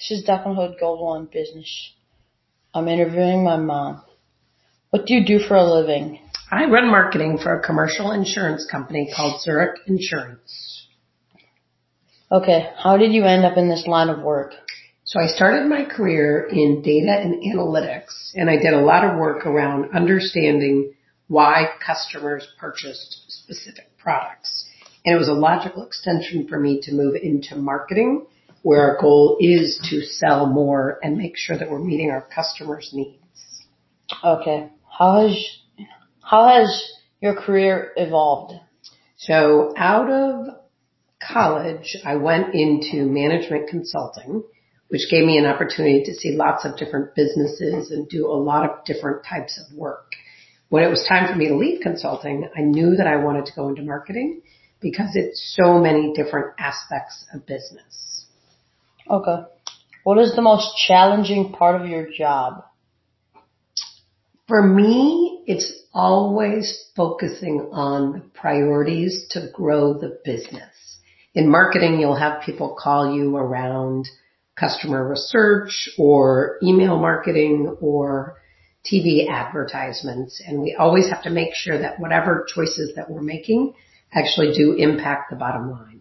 This is Declan Hood, Gold One Business. I'm interviewing my mom. What do you do for a living? I run marketing for a commercial insurance company called Zurich Insurance. Okay, how did you end up in this line of work? So I started my career in data and analytics and I did a lot of work around understanding why customers purchased specific products. And it was a logical extension for me to move into marketing where our goal is to sell more and make sure that we're meeting our customers' needs. Okay, how has, how has your career evolved? So out of college, I went into management consulting, which gave me an opportunity to see lots of different businesses and do a lot of different types of work. When it was time for me to leave consulting, I knew that I wanted to go into marketing because it's so many different aspects of business. Okay. What is the most challenging part of your job? For me, it's always focusing on the priorities to grow the business. In marketing, you'll have people call you around customer research or email marketing or TV advertisements. And we always have to make sure that whatever choices that we're making actually do impact the bottom line.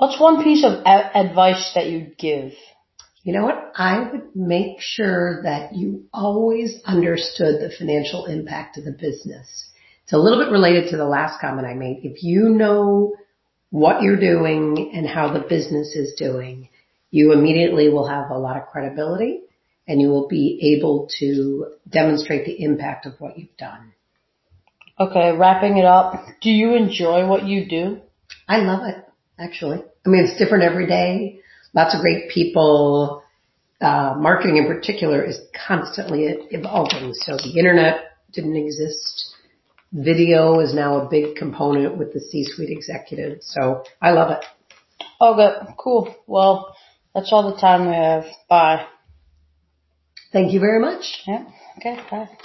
What's one piece of a- advice that you'd give? You know what? I would make sure that you always understood the financial impact of the business. It's a little bit related to the last comment I made. If you know what you're doing and how the business is doing, you immediately will have a lot of credibility and you will be able to demonstrate the impact of what you've done. Okay, wrapping it up. Do you enjoy what you do? I love it, actually. I mean, it's different every day. Lots of great people. Uh, marketing in particular is constantly evolving. So the internet didn't exist. Video is now a big component with the C-suite executives. So I love it. Oh, good. cool. Well, that's all the time we have. Bye. Thank you very much. Yeah. Okay. Bye.